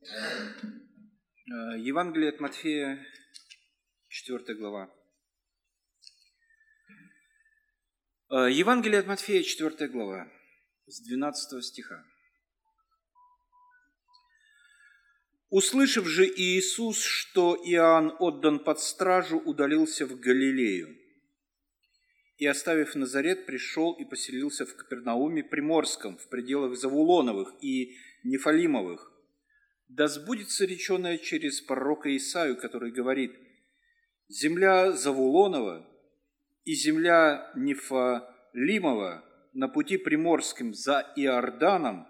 Э, Евангелие от Матфея, 4 глава. Э, Евангелие от Матфея, 4 глава, с 12 стиха. Услышав же Иисус, что Иоанн отдан под стражу, удалился в Галилею. И, оставив Назарет, пришел и поселился в Капернауме Приморском, в пределах Завулоновых и Нефалимовых, да сбудется реченое через пророка Исаю, который говорит, «Земля Завулонова и земля Нефалимова на пути приморским за Иорданом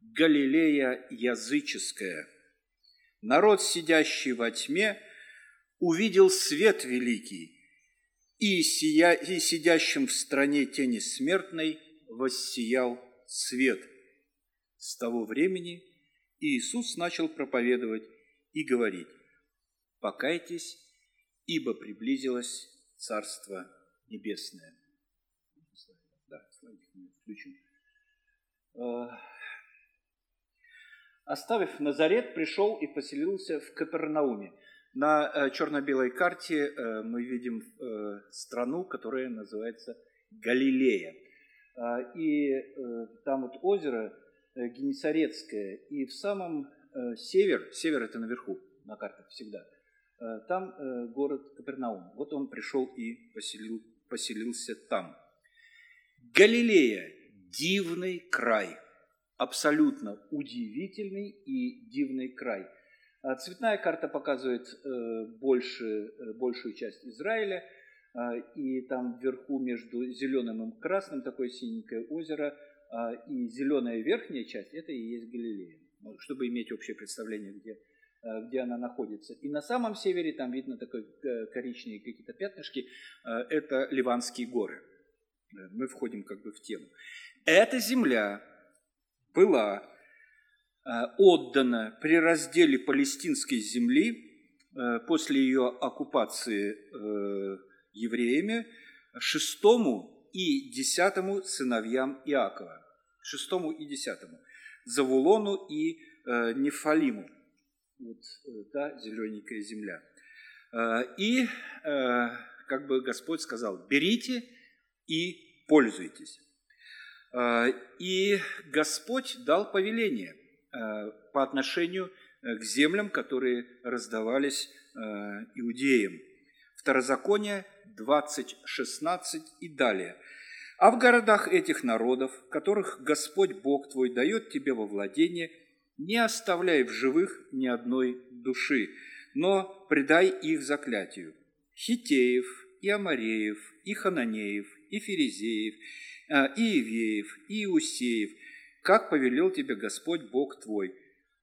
Галилея языческая». Народ, сидящий во тьме, увидел свет великий, и, сия, и сидящим в стране тени смертной воссиял свет. С того времени – Иисус начал проповедовать и говорить, «Покайтесь, ибо приблизилось Царство Небесное». Да, включим. Э, оставив Назарет, пришел и поселился в Капернауме. На э, черно-белой карте э, мы видим страну, которая называется Галилея. И там вот озеро Э, Генесарецкая, и в самом э, север, север это наверху на картах всегда, э, там город Капернаум. Вот он пришел и поселил, поселился там. Галилея – дивный край, абсолютно удивительный и дивный край. А цветная карта показывает больше, большую часть Израиля, и там вверху между зеленым и красным такое синенькое озеро – и зеленая верхняя часть – это и есть Галилея, ну, чтобы иметь общее представление, где, а, где она находится. И на самом севере, там видно такой э, коричневые какие-то пятнышки, а, это Ливанские горы. Э, мы входим как бы в тему. Эта земля была отдана при разделе палестинской земли э, после ее оккупации евреями шестому и десятому сыновьям Иакова шестому и десятому, Завулону и э, Нефалиму. Вот э, та зелененькая земля. Э, и э, как бы Господь сказал, берите и пользуйтесь. И Господь дал повеление по отношению к землям, которые раздавались иудеям. Второзаконие 20.16 и далее – а в городах этих народов, которых Господь Бог твой дает тебе во владение, не оставляй в живых ни одной души, но предай их заклятию. Хитеев, и Амареев, и Хананеев, и Ферезеев, а, и Ивеев, и Иусеев, как повелел тебе Господь Бог твой,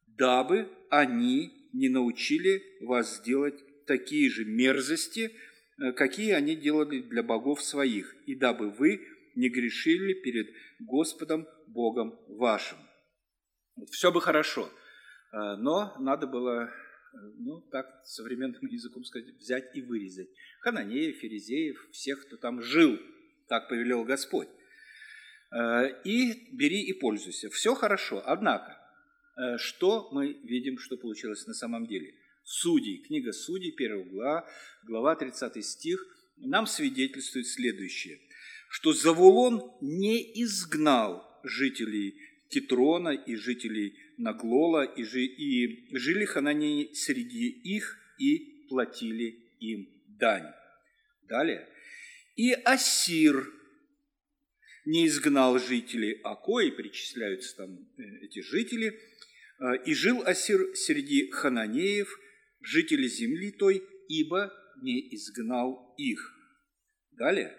дабы они не научили вас сделать такие же мерзости, э, какие они делали для богов своих, и дабы вы не грешили перед Господом Богом вашим. Вот, все бы хорошо, а, но надо было, э, ну, так современным языком сказать, взять и вырезать. Хананеев, Ферезеев, всех, кто там жил, так повелел Господь. А, и бери и пользуйся. Все хорошо, однако, э, что мы видим, что получилось на самом деле? Судей, книга Судей, 1 глава, глава 30 стих, нам свидетельствует следующее – что Завулон не изгнал жителей Китрона и жителей Наглола, и, жи, и жили хананеи среди их и платили им дань. Далее. И Асир не изгнал жителей Акои, причисляются там э, эти жители, э, и жил Асир среди хананеев, жителей земли той, ибо не изгнал их. Далее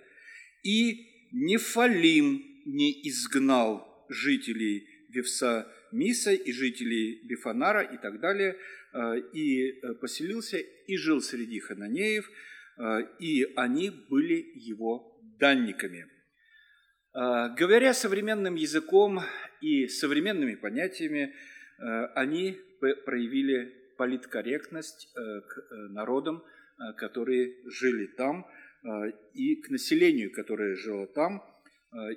и Нефалим не изгнал жителей Вевса-Миса и жителей Бифанара и так далее, э, и э, поселился и жил среди хананеев, э, и они были его данниками. Говоря современным языком и современными понятиями, они проявили политкорректность к народам, которые жили там – и к населению, которое жило там,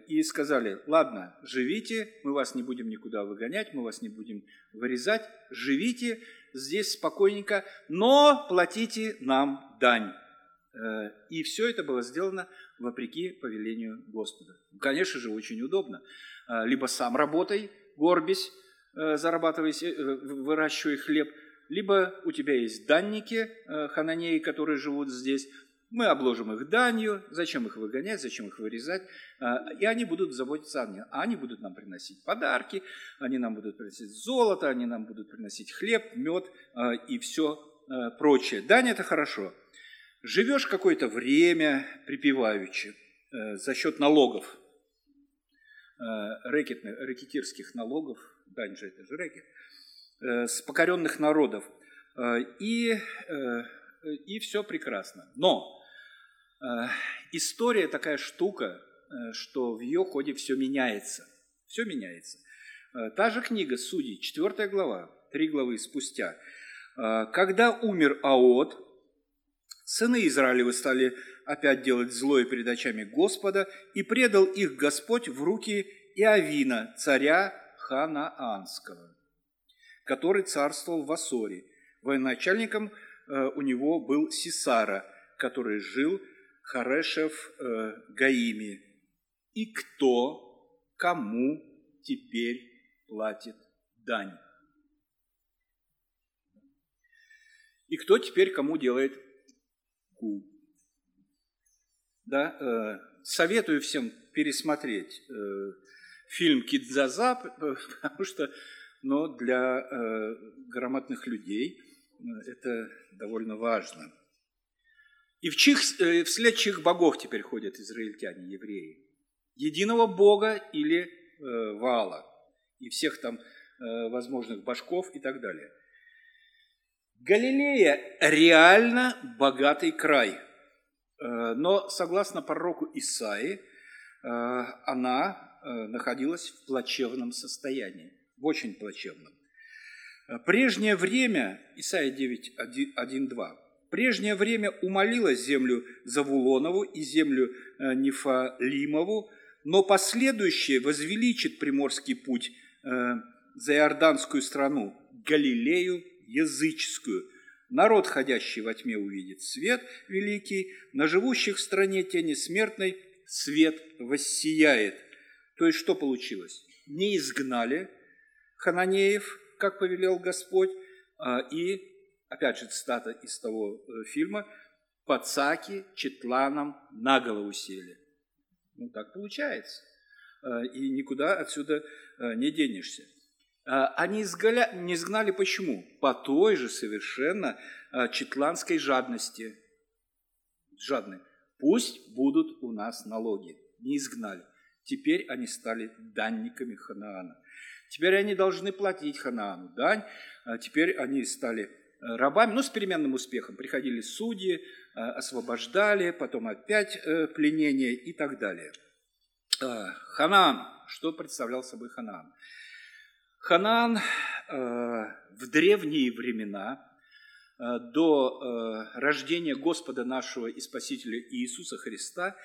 и сказали, ладно, живите, мы вас не будем никуда выгонять, мы вас не будем вырезать, живите здесь спокойненько, но платите нам дань. Э, и все это было сделано вопреки повелению Господа. Конечно же, очень удобно. Э, либо сам работай, горбись, э, зарабатывай, выращивай хлеб, либо у тебя есть данники, хананеи, которые живут здесь, мы обложим их данью, зачем их выгонять, зачем их вырезать, и они будут заботиться о них. Они будут нам приносить подарки, они нам будут приносить золото, они нам будут приносить хлеб, мед и все прочее. Дань – это хорошо – Живешь какое-то время припеваючи э, за счет налогов, э, рэкетных, рэкетирских налогов, дань же это же рэкет, э, с покоренных народов. И, и все прекрасно. Но история такая штука, э, что в ее ходе все меняется. Все меняется. Э, та же книга Судей, 4 глава, три главы спустя. Э, когда умер Аот, Сыны Израилевы стали опять делать злое перед очами Господа, и предал их Господь в руки Иовина, царя Ханаанского, который царствовал в Асоре. Военачальником э, у него был Сисара, который жил Харешев э, Гаими. И кто кому теперь платит дань? И кто теперь кому делает Ку. Да, э, советую всем пересмотреть э, фильм Кидзаза, потому что но для э, грамотных людей э, это довольно важно. И в чих, э, вслед чьих богов теперь ходят израильтяне, евреи? Единого бога или э, Вала? И всех там э, возможных башков и так далее – Галилея реально богатый край, э, но согласно пророку Исаи, э, она э, находилась в плачевном состоянии, в очень плачевном. Прежнее время, Исаия 9, 1, 2, прежнее время умолила землю Завулонову и землю Нефалимову, но последующее возвеличит приморский путь за Иорданскую страну, Галилею языческую. Народ, ходящий во тьме, увидит свет великий, на живущих в стране тени смертной свет воссияет. То есть что получилось? Не изгнали хананеев, как повелел Господь, а, и, опять же, цитата из того э, фильма, «Пацаки четланам на голову сели». Ну, так получается. А, и никуда отсюда э, не денешься. Они изголя... не изгнали почему? По той же совершенно четландской жадности. Жадны. Пусть будут у нас налоги. Не изгнали. Теперь они стали данниками Ханаана. Теперь они должны платить Ханаану дань. А теперь они стали э, рабами, ну, с переменным успехом. Приходили судьи, освобождали, потом опять э, пленение и так далее. Ханаан. Что представлял собой Ханаан? Ханаан э, в древние времена, э, до рождения Господа нашего и Спасителя Иисуса Христа,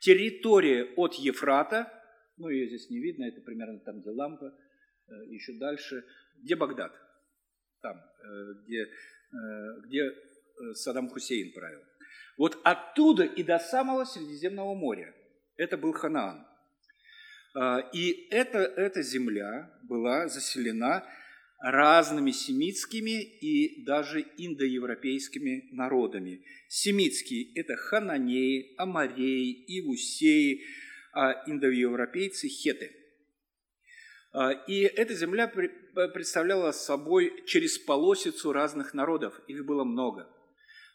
территория от Ефрата, ну ее здесь не видно, это примерно там, где лампа, еще дальше, где Багдад, там, где, где Саддам Хусейн правил. Вот оттуда и до самого Средиземного моря. Это был Ханаан. А, и эта, эта земля была заселена разными семитскими и даже индоевропейскими народами. Семитские – это хананеи, амареи, ивусеи, а индоевропейцы – хеты. А, и эта земля представляла собой через полосицу разных народов, их было много.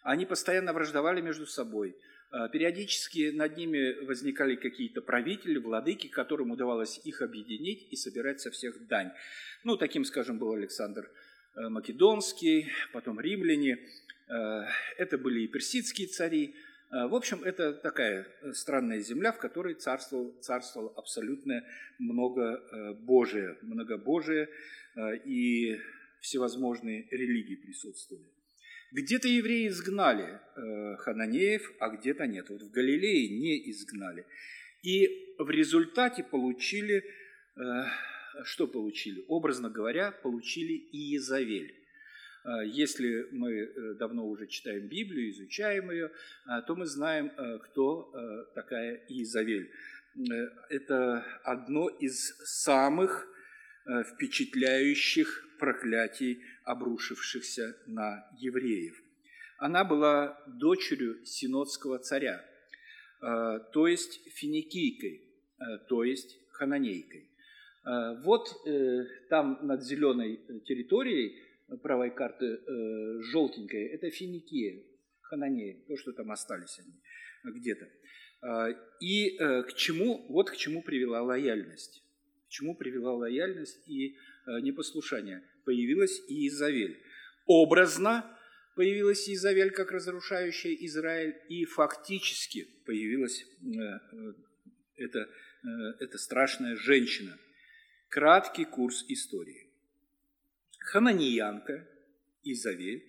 Они постоянно враждовали между собой – а, периодически над ними возникали какие-то правители, владыки, которым удавалось их объединить и собирать со всех дань. Ну, таким, скажем, был Александр э, Македонский, потом римляне. Э, это были и персидские цари. Э, в общем, это такая странная земля, в которой царствовало, царствовало абсолютно много Божие, многобожие и всевозможные религии присутствовали. Где-то евреи изгнали э, хананеев, а где-то нет. Вот в Галилее не изгнали. И в результате получили, что получили? Образно говоря, получили Иезавель. Если мы давно уже читаем Библию, изучаем ее, то мы знаем, кто такая Иезавель. Это одно из самых впечатляющих проклятий, обрушившихся на евреев. Она была дочерью синодского царя, э, то есть финикийкой, э, то есть хананейкой. Э, вот там над зеленой территорией правой карты желтенькая, это Финикия, Хананея, то, что там остались они где-то. И к чему, вот к чему привела лояльность. Чему привела лояльность и непослушание. Появилась Иезавель. Образно появилась Изавель как разрушающая Израиль, и фактически появилась э, э, эта, э, эта страшная женщина. Краткий курс истории. Хананиянка Изавель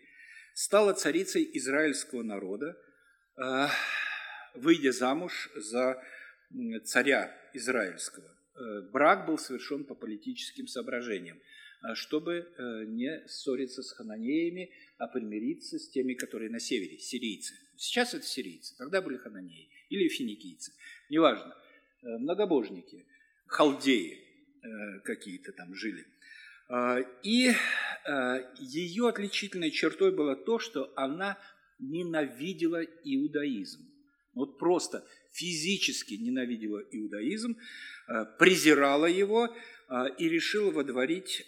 стала царицей израильского народа, выйдя замуж за царя израильского. Брак был совершен по политическим соображениям, чтобы не ссориться с хананеями, а примириться с теми, которые на севере, сирийцы. Сейчас это сирийцы, тогда были хананеи или финикийцы, неважно, э, многобожники, халдеи э, какие-то там жили. И э, ее отличительной чертой было то, что она ненавидела иудаизм. Вот просто физически ненавидела иудаизм, презирала его и решила водворить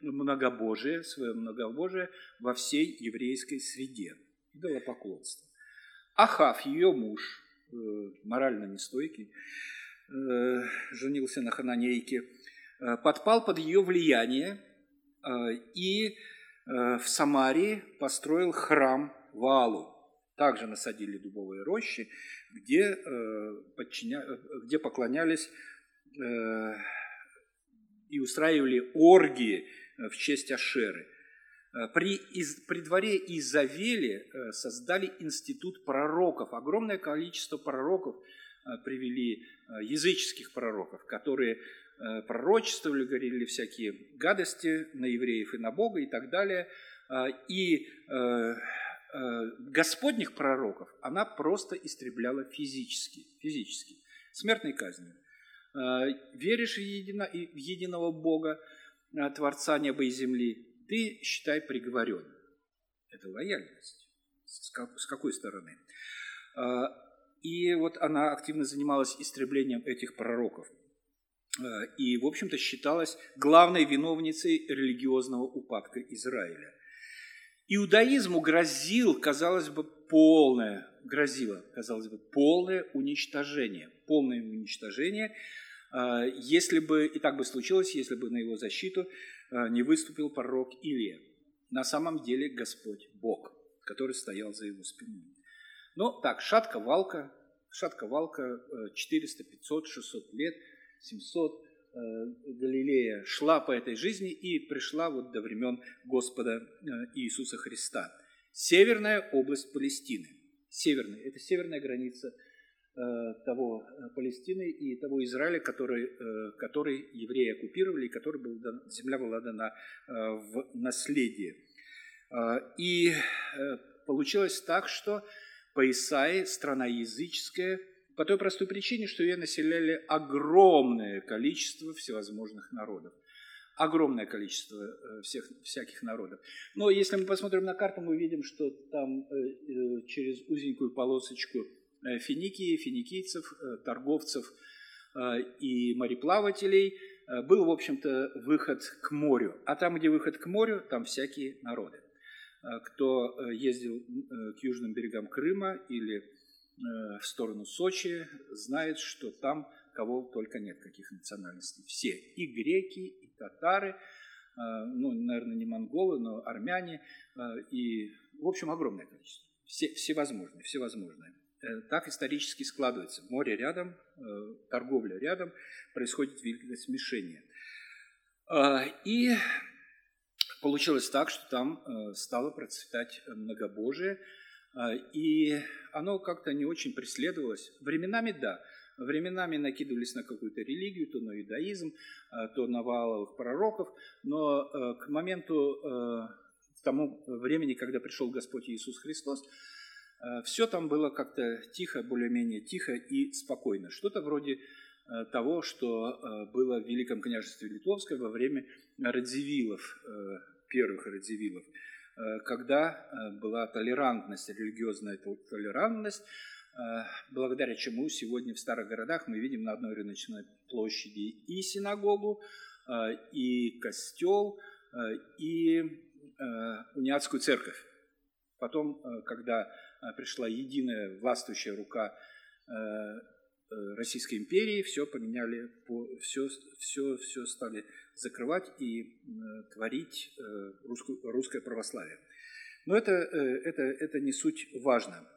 многобожие, свое многобожие во всей еврейской среде. Идолопоклонство. Ахав, ее муж, э, морально нестойкий, э, женился на хананейке, э, подпал под ее влияние и в Самарии построил храм Валу. Также насадили дубовые рощи, где, подчиня... где поклонялись и устраивали оргии в честь Ашеры. Э, при, из, при дворе Изавели э, создали институт пророков. Огромное количество пророков э, привели, языческих пророков, которые пророчествовали, говорили всякие гадости на евреев и на Бога и так далее. И господних пророков она просто истребляла физически, физически, смертной казнью. Веришь в, едино, в единого Бога, Э, Творца неба и земли, ты, считай, приговорен. Это лояльность. С какой стороны? И вот она активно занималась истреблением этих пророков. И, в общем-то, считалась главной виновницей религиозного упадка Израиля. Иудаизму грозил, казалось бы, полное, грозило, казалось бы, полное уничтожение. Полное уничтожение – а, если бы, и так бы случилось, если бы на его защиту а, не выступил пророк Илия. На самом деле Господь Бог, который стоял за его спиной. Но так, шатка-валка, шатка-валка 400, 500, 600 лет, 700, э, Галилея шла по этой жизни и пришла вот до времен Господа э, Иисуса Христа. Северная область Палестины. Северная, это северная граница – Э, того э, Палестины и того Израиля, который, э, который евреи оккупировали, и который был, земля была дана в наследие. И получилось так, что по Исаии страна языческая, по той простой причине, что ее населяли огромное количество всевозможных народов. Огромное количество всех, всяких народов. Но если мы посмотрим на карту, мы видим, что там через узенькую полосочку – Э, Финикии, финикийцев, э, торговцев э, и мореплавателей был, в общем-то, выход к морю. А там, где выход к морю, там всякие народы. Кто ездил к южным берегам Крыма или в сторону Сочи, знает, что там кого только нет, каких национальностей. Все. И греки, и татары, ну, наверное, не монголы, но армяне, и, в общем, огромное количество. Все, всевозможные, всевозможные. Э, так исторически складывается. Море рядом, э, торговля рядом, происходит великое смешение. И получилось так, что там э, стало процветать многобожие, и оно как-то не очень преследовалось. Временами, да, Временами накидывались на какую-то религию, то на иудаизм, то на вааловых пророков, но к моменту, к тому времени, когда пришел Господь Иисус Христос, все там было как-то тихо, более-менее тихо и спокойно. Что-то вроде того, что было в Великом княжестве Литовское во время Радзивиллов, первых Радзивиллов – Э, когда э, была толерантность, религиозная толерантность, э, благодаря чему сегодня в старых городах мы видим на одной рыночной площади и синагогу, и костел, и униатскую церковь. Потом, когда пришла единая властвующая рука Российской империи, все поменяли, все, все, все стали закрывать и э, творить э, русскую, русское православие. Но это, э, это, это не суть важно.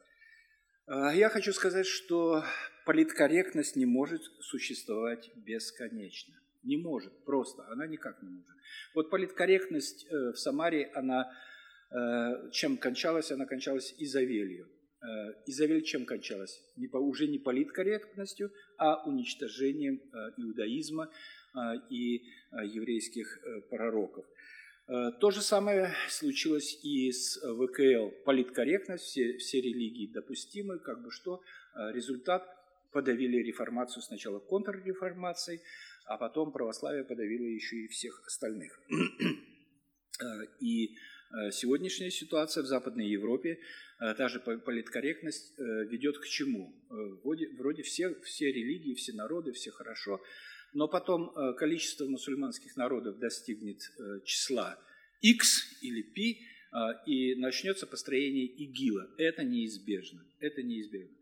А, я хочу сказать, что политкорректность не может существовать бесконечно. Не может, просто, она никак не может. Вот политкорректность в Самаре, она чем кончалась? Она кончалась изавелью. Изавель чем кончалась? Уже не политкорректностью, а уничтожением иудаизма и Э, еврейских э, пророков. Э, то же самое случилось и с ВКЛ. Политкорректность, все, все религии допустимы, как бы что. Результат подавили реформацию сначала контрреформацией, а потом православие подавило еще и всех остальных. И сегодняшняя ситуация в Западной Европе, та же политкорректность ведет к чему? Вроде, вроде все, все религии, все народы, все хорошо, но потом э, количество мусульманских народов достигнет э, числа x или э, и начнется построение ИГИЛа. Это неизбежно. Это неизбежно.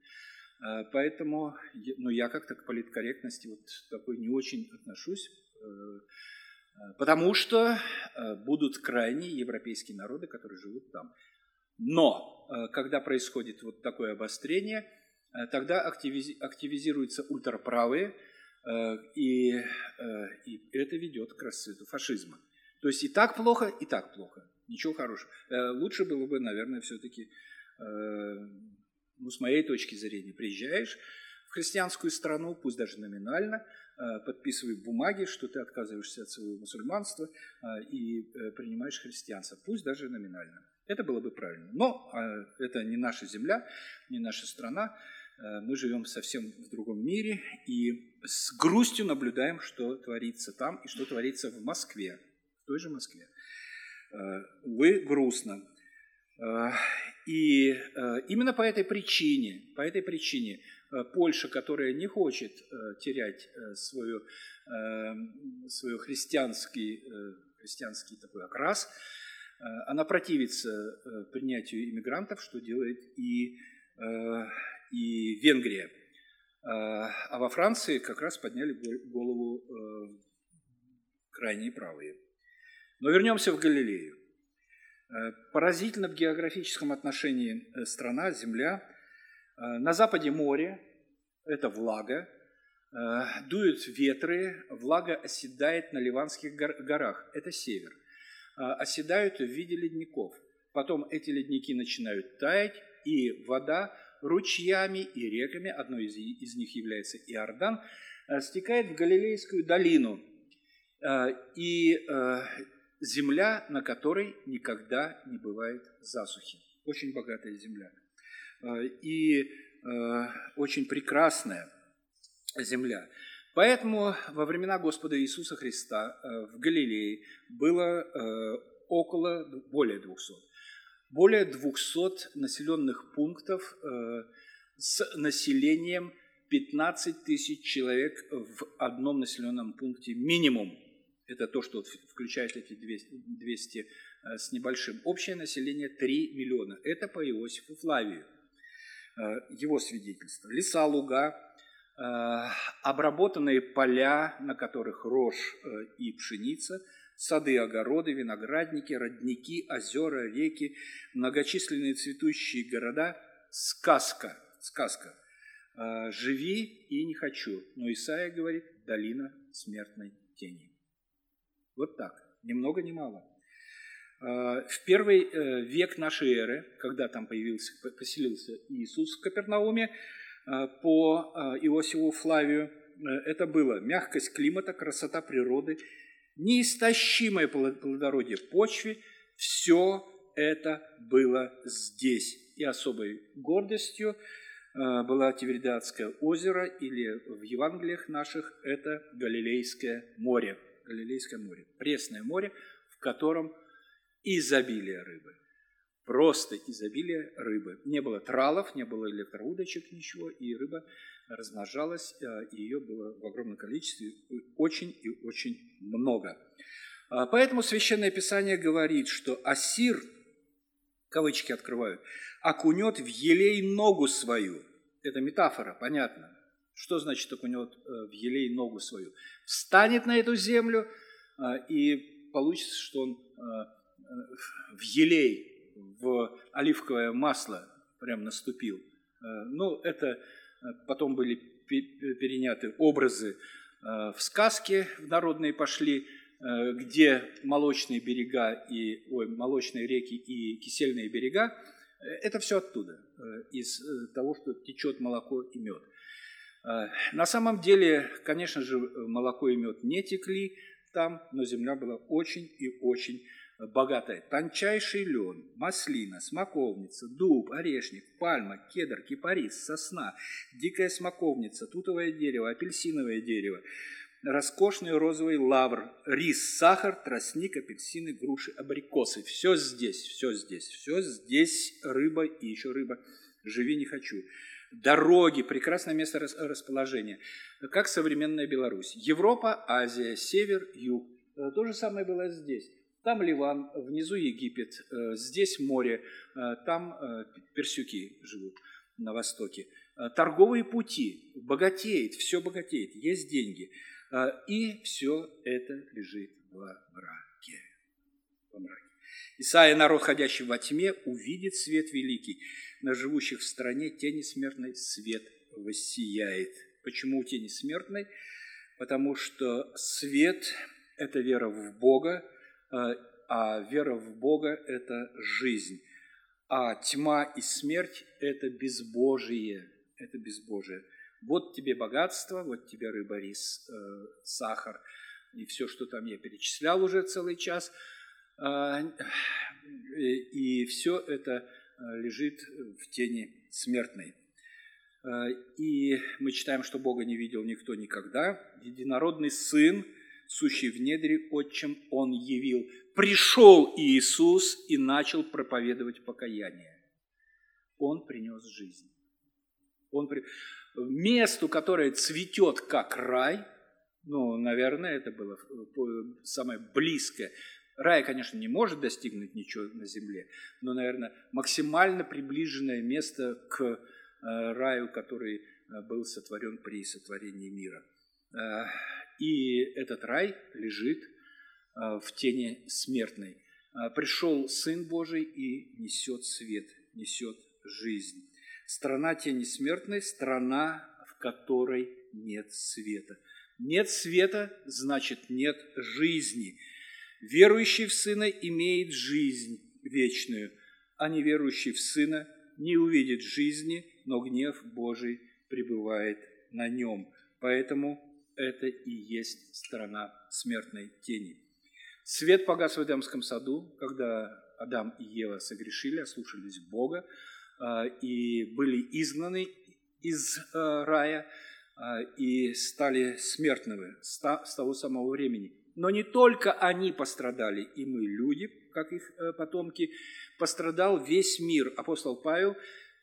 Поэтому ну, я как-то к политкорректности вот такой не очень отношусь, потому что будут крайние европейские народы, которые живут там. Но когда происходит вот такое обострение, тогда активизируются ультраправые, Э, и, э, и это ведет к расцвету фашизма. То есть и так плохо, и так плохо. Ничего хорошего. Э, лучше было бы, наверное, все-таки, ну, с моей точки зрения, приезжаешь в христианскую страну, пусть даже номинально, подписывай бумаги, что ты отказываешься от своего мусульманства и принимаешь христианство, пусть даже номинально. Это было бы правильно. Но это не наша земля, не наша страна. Э, мы живем совсем в другом мире и с грустью наблюдаем, что творится там и что творится в Москве, в той же Москве. Э, увы, грустно. Э, и именно по этой причине, по этой причине Польша, которая не хочет терять свою, свой христианский, христианский такой окрас, она противится принятию иммигрантов, что делает и и Венгрия. А, во Франции как раз подняли голову э, крайние правые. Но вернемся в Галилею. Э, поразительно в географическом отношении э, страна, земля. На западе море, это влага, дуют ветры, влага оседает на Ливанских горах, это север. Оседают в виде ледников. Потом эти ледники начинают таять, и вода ручьями и реками, одной из, из них является Иордан, э, стекает в Галилейскую долину. Э, и э, земля, на которой никогда не бывает засухи. Очень богатая земля. И очень прекрасная земля. Поэтому во времена Господа Иисуса Христа в Галилее было около, более 200 более 200 населенных пунктов э, с населением 15 тысяч человек в одном населенном пункте минимум. Это то, что включает эти 200 э, с небольшим. Общее население 3 миллиона. Это по Иосифу Флавию. Э, его свидетельство. Леса, луга, обработанные поля, на которых рожь и пшеница – сады, огороды, виноградники, родники, озера, реки, многочисленные цветущие города – сказка, сказка. «Живи и не хочу», но Исаия говорит «долина смертной тени». Вот так, ни много ни мало. А, в первый э, век нашей эры, когда там появился, поселился Иисус в Капернауме, по Иосифу Флавию. Это было мягкость климата, красота природы, неистощимое плодородие почвы. Все это было здесь. И особой гордостью было Тиверидатское озеро, или в Евангелиях наших это Галилейское море. Галилейское море, пресное море, в котором изобилие рыбы. Просто изобилие рыбы. Не было тралов, не было электроудочек, ничего, и рыба размножалась, э, и ее было в огромном количестве, очень и очень много. А, поэтому Священное Писание говорит, что Асир, кавычки открывают, окунет в елей ногу свою. Это метафора, понятно. Что значит окунет э, в елей ногу свою? Встанет на эту землю, э, и получится, что он в елей, в оливковое масло прям наступил. Ну, это потом были переняты образы в сказке в народные пошли, где молочные берега и ой, молочные реки и кисельные берега, это все оттуда, из того, что течет молоко и мед. На самом деле, конечно же, молоко и мед не текли там, но земля была очень и очень богатая. Тончайший лен, маслина, смоковница, дуб, орешник, пальма, кедр, кипарис, сосна, дикая смоковница, тутовое дерево, апельсиновое дерево, роскошный розовый лавр, рис, сахар, тростник, апельсины, груши, абрикосы. Все здесь, все здесь, все здесь рыба и еще рыба. Живи не хочу. Дороги, прекрасное место расположения, как современная Беларусь. Европа, Азия, север, юг. То же самое было здесь. Там Ливан, внизу Египет, э, здесь море, э, там э, персюки живут на востоке. Торговые пути, богатеет, все богатеет, есть деньги. И все это лежит во мраке. Во мраке. Исайя, народ, ходящий во тьме, увидит свет великий. На живущих в стране тени смертной свет воссияет. Почему тени смертной? Потому что свет – это вера в Бога, а вера в Бога – это жизнь, а тьма и смерть – это безбожие, это безбожие. Вот тебе богатство, вот тебе рыба, рис, э, сахар и все, что там я перечислял уже целый час. Э, и все это лежит в тени смертной. И мы читаем, что Бога не видел никто никогда. Единородный Сын – сущий в недре отчим он явил. Пришел Иисус и начал проповедовать покаяние. Он принес жизнь. Он при... Месту, которое цветет как рай, ну, наверное, это было самое близкое. Рай, конечно, не может достигнуть ничего на земле, но, наверное, максимально приближенное место к э, раю, который э, был сотворен при сотворении мира. И этот рай лежит а, в тени смертной. А, пришел Сын Божий и несет свет, несет жизнь. Страна тени смертной – страна, в которой нет света. Нет света – значит нет жизни. Верующий в Сына имеет жизнь вечную, а неверующий в Сына не увидит жизни, но гнев Божий пребывает на нем. Поэтому это и есть страна смертной тени. Свет погас в Эдемском саду, когда Адам и Ева согрешили, ослушались Бога а, и были изгнаны из а, рая а, и стали смертными с того самого времени. Но не только они пострадали, и мы, люди, как их э, потомки, пострадал весь мир. Апостол Павел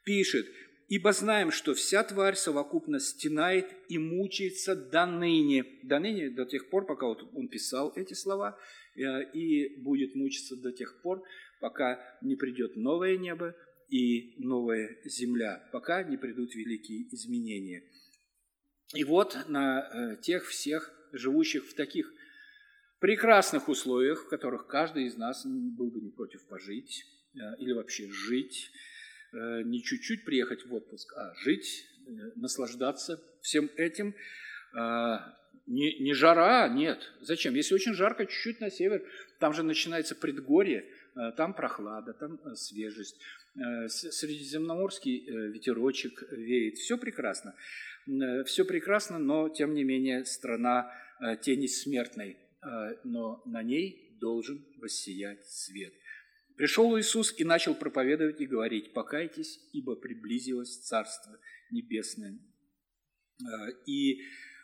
пишет, Ибо знаем, что вся тварь совокупно стенает и мучается до ныне. До ныне, до тех пор, пока вот он писал эти слова, э, и будет мучиться до тех пор, пока не придет новое небо и новая земля, пока не придут великие изменения. И вот на э, тех всех, живущих в таких прекрасных условиях, в которых каждый из нас был бы не против пожить э, или вообще жить, не чуть-чуть приехать в отпуск, а жить, э, наслаждаться всем этим. Не, не жара, нет. Зачем? Если очень жарко, чуть-чуть на север, там же начинается предгорье, там прохлада, там свежесть. Средиземноморский ветерочек веет. Все прекрасно. Все прекрасно, но тем не менее страна тени смертной. Но на ней должен воссиять свет. Пришел Иисус и начал проповедовать и говорить, «Покайтесь, ибо приблизилось Царство Небесное». Э, и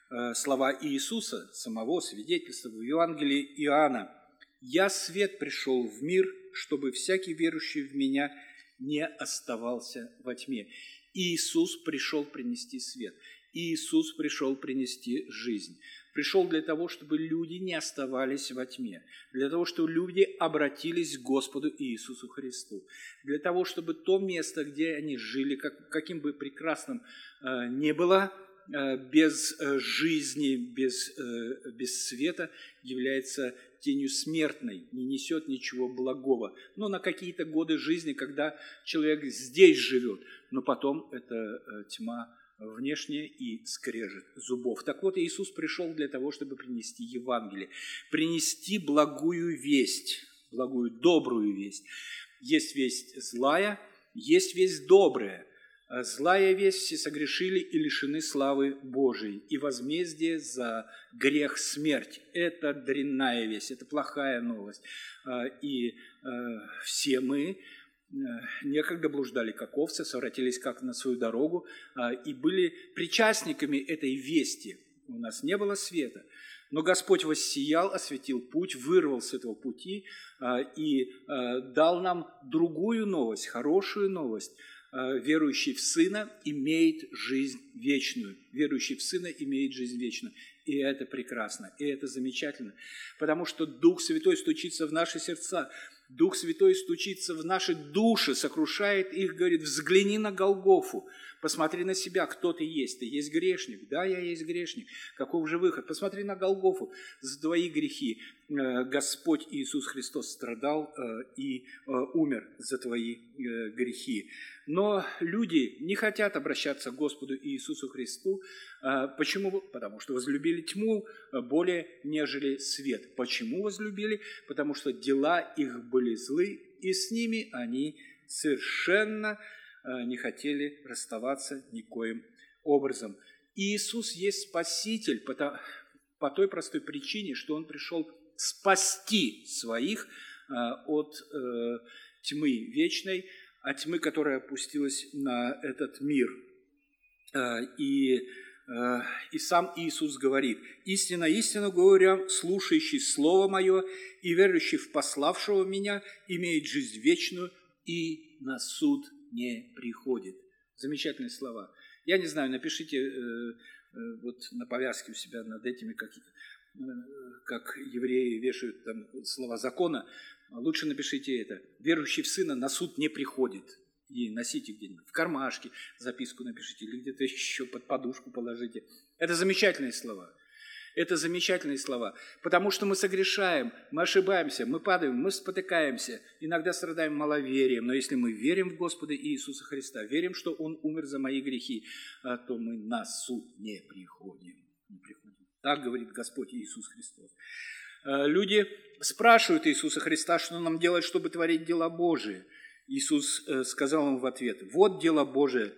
э, слова Иисуса, самого свидетельства в Евангелии Иоанна, «Я свет пришел в мир, чтобы всякий верующий в Меня не оставался во тьме». Иисус пришел принести свет. Иисус пришел принести жизнь. Пришел для того, чтобы люди не оставались во тьме, для того, чтобы люди обратились к Господу Иисусу Христу, для того, чтобы то место, где они жили, как, каким бы прекрасным э, не было, э, без э, жизни, без, э, без света, является тенью смертной, не несет ничего благого. Но на какие-то годы жизни, когда человек здесь живет, но потом эта э, тьма внешне и скрежет зубов. Так вот, Иисус пришел для того, чтобы принести Евангелие, принести благую весть, благую добрую весть. Есть весть злая, есть весть добрая. Злая весть все согрешили и лишены славы Божией, и возмездие за грех смерть. Это дрянная весть, это плохая новость. И э, все мы некогда блуждали как овцы, совратились как на свою дорогу а, и были причастниками этой вести. У нас не было света, но Господь воссиял, осветил путь, вырвал с этого пути а, и дал нам другую новость, хорошую новость. Верующий в Сына имеет жизнь вечную. Верующий в Сына имеет жизнь вечную. И это прекрасно, и это замечательно, потому что Дух Святой стучится в наши сердца. Дух Святой стучится в наши души, сокрушает их, говорит, взгляни на Голгофу, посмотри на себя, кто ты есть. Ты есть грешник. Да, я есть грешник. Каков же выход? Посмотри на Голгофу за твои грехи. Э, Господь Иисус Христос страдал э, и э, умер за твои грехи. Но люди не хотят обращаться к Господу Иисусу Христу. Почему? Потому что возлюбили тьму более, нежели свет. Почему возлюбили? Потому что дела их были злы, и с ними они совершенно не хотели расставаться никоим образом. Иисус есть Спаситель по, по той простой причине, что Он пришел спасти своих от э, тьмы вечной, от тьмы, которая опустилась на этот мир. Э, и, э, и сам Иисус говорит, «Истинно, истинно говорю, слушающий Слово Мое и верующий в пославшего Меня имеет жизнь вечную и на суд не приходит». Замечательные слова. Я не знаю, напишите вот на повязке у себя над этими, как, как евреи вешают там слова закона, лучше напишите это. Верующий в Сына на суд не приходит. И носите где-нибудь в кармашке, записку напишите, или где-то еще под подушку положите. Это замечательные слова. Это замечательные слова, потому что мы согрешаем, мы ошибаемся, мы падаем, мы спотыкаемся, иногда страдаем маловерием, но если мы верим в Господа Иисуса Христа, верим, что Он умер за мои грехи, а, то мы на суд не приходим. Не приходим. Так говорит Господь Иисус Христос. Э, люди спрашивают Иисуса Христа, что нам делать, чтобы творить дела Божии. Иисус э, сказал им в ответ, вот дело Божие,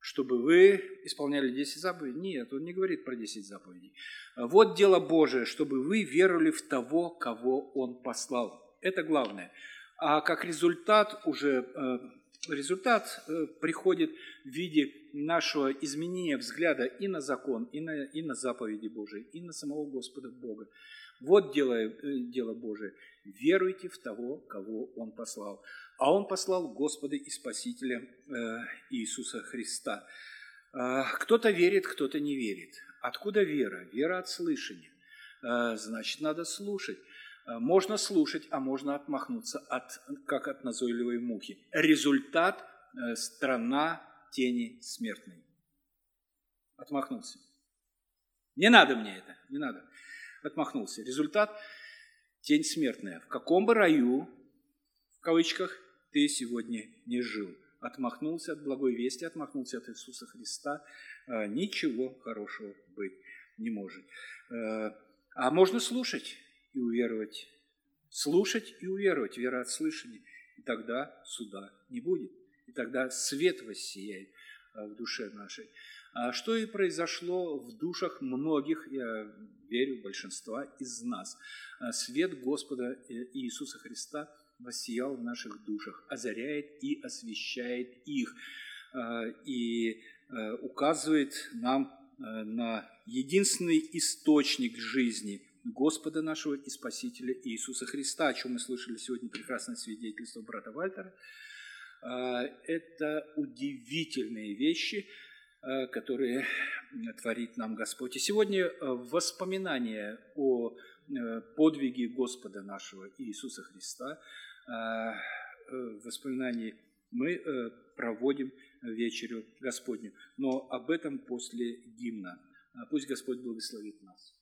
чтобы вы исполняли 10 заповедей. Нет, он не говорит про 10 заповедей. Вот дело Божие, чтобы вы веровали в того, кого Он послал. Это главное. А как результат уже э, результат приходит в виде нашего изменения взгляда и на закон, и на, и на заповеди Божии, и на самого Господа Бога. Вот дело, э, дело Божие. Веруйте в того, кого Он послал. А Он послал Господа и Спасителя э, Иисуса Христа. Э, кто-то верит, кто-то не верит. Откуда вера? Вера от слышания. Значит, надо слушать. Можно слушать, а можно отмахнуться, от, как от назойливой мухи. Результат – страна тени смертной. Отмахнулся. Не надо мне это, не надо отмахнулся. Результат – тень смертная. В каком бы раю, в кавычках, ты сегодня не жил. Отмахнулся от благой вести, отмахнулся от Иисуса Христа. А, ничего хорошего быть не может. А можно слушать и уверовать. Слушать и уверовать, вера от слышания. И тогда суда не будет. И тогда свет воссияет в душе нашей. А что и произошло в душах многих, я верю, большинства из нас. Свет Господа Иисуса Христа воссиял в наших душах, озаряет и освещает их, и указывает нам на единственный источник жизни Господа нашего и Спасителя Иисуса Христа, о чем мы слышали сегодня прекрасное свидетельство брата Вальтера. Это удивительные вещи – Э, которые творит нам Господь. И сегодня э, воспоминание о э, подвиге Господа нашего Иисуса Христа, воспоминание мы проводим вечерю Господню. Но об этом после гимна. Пусть Господь благословит нас.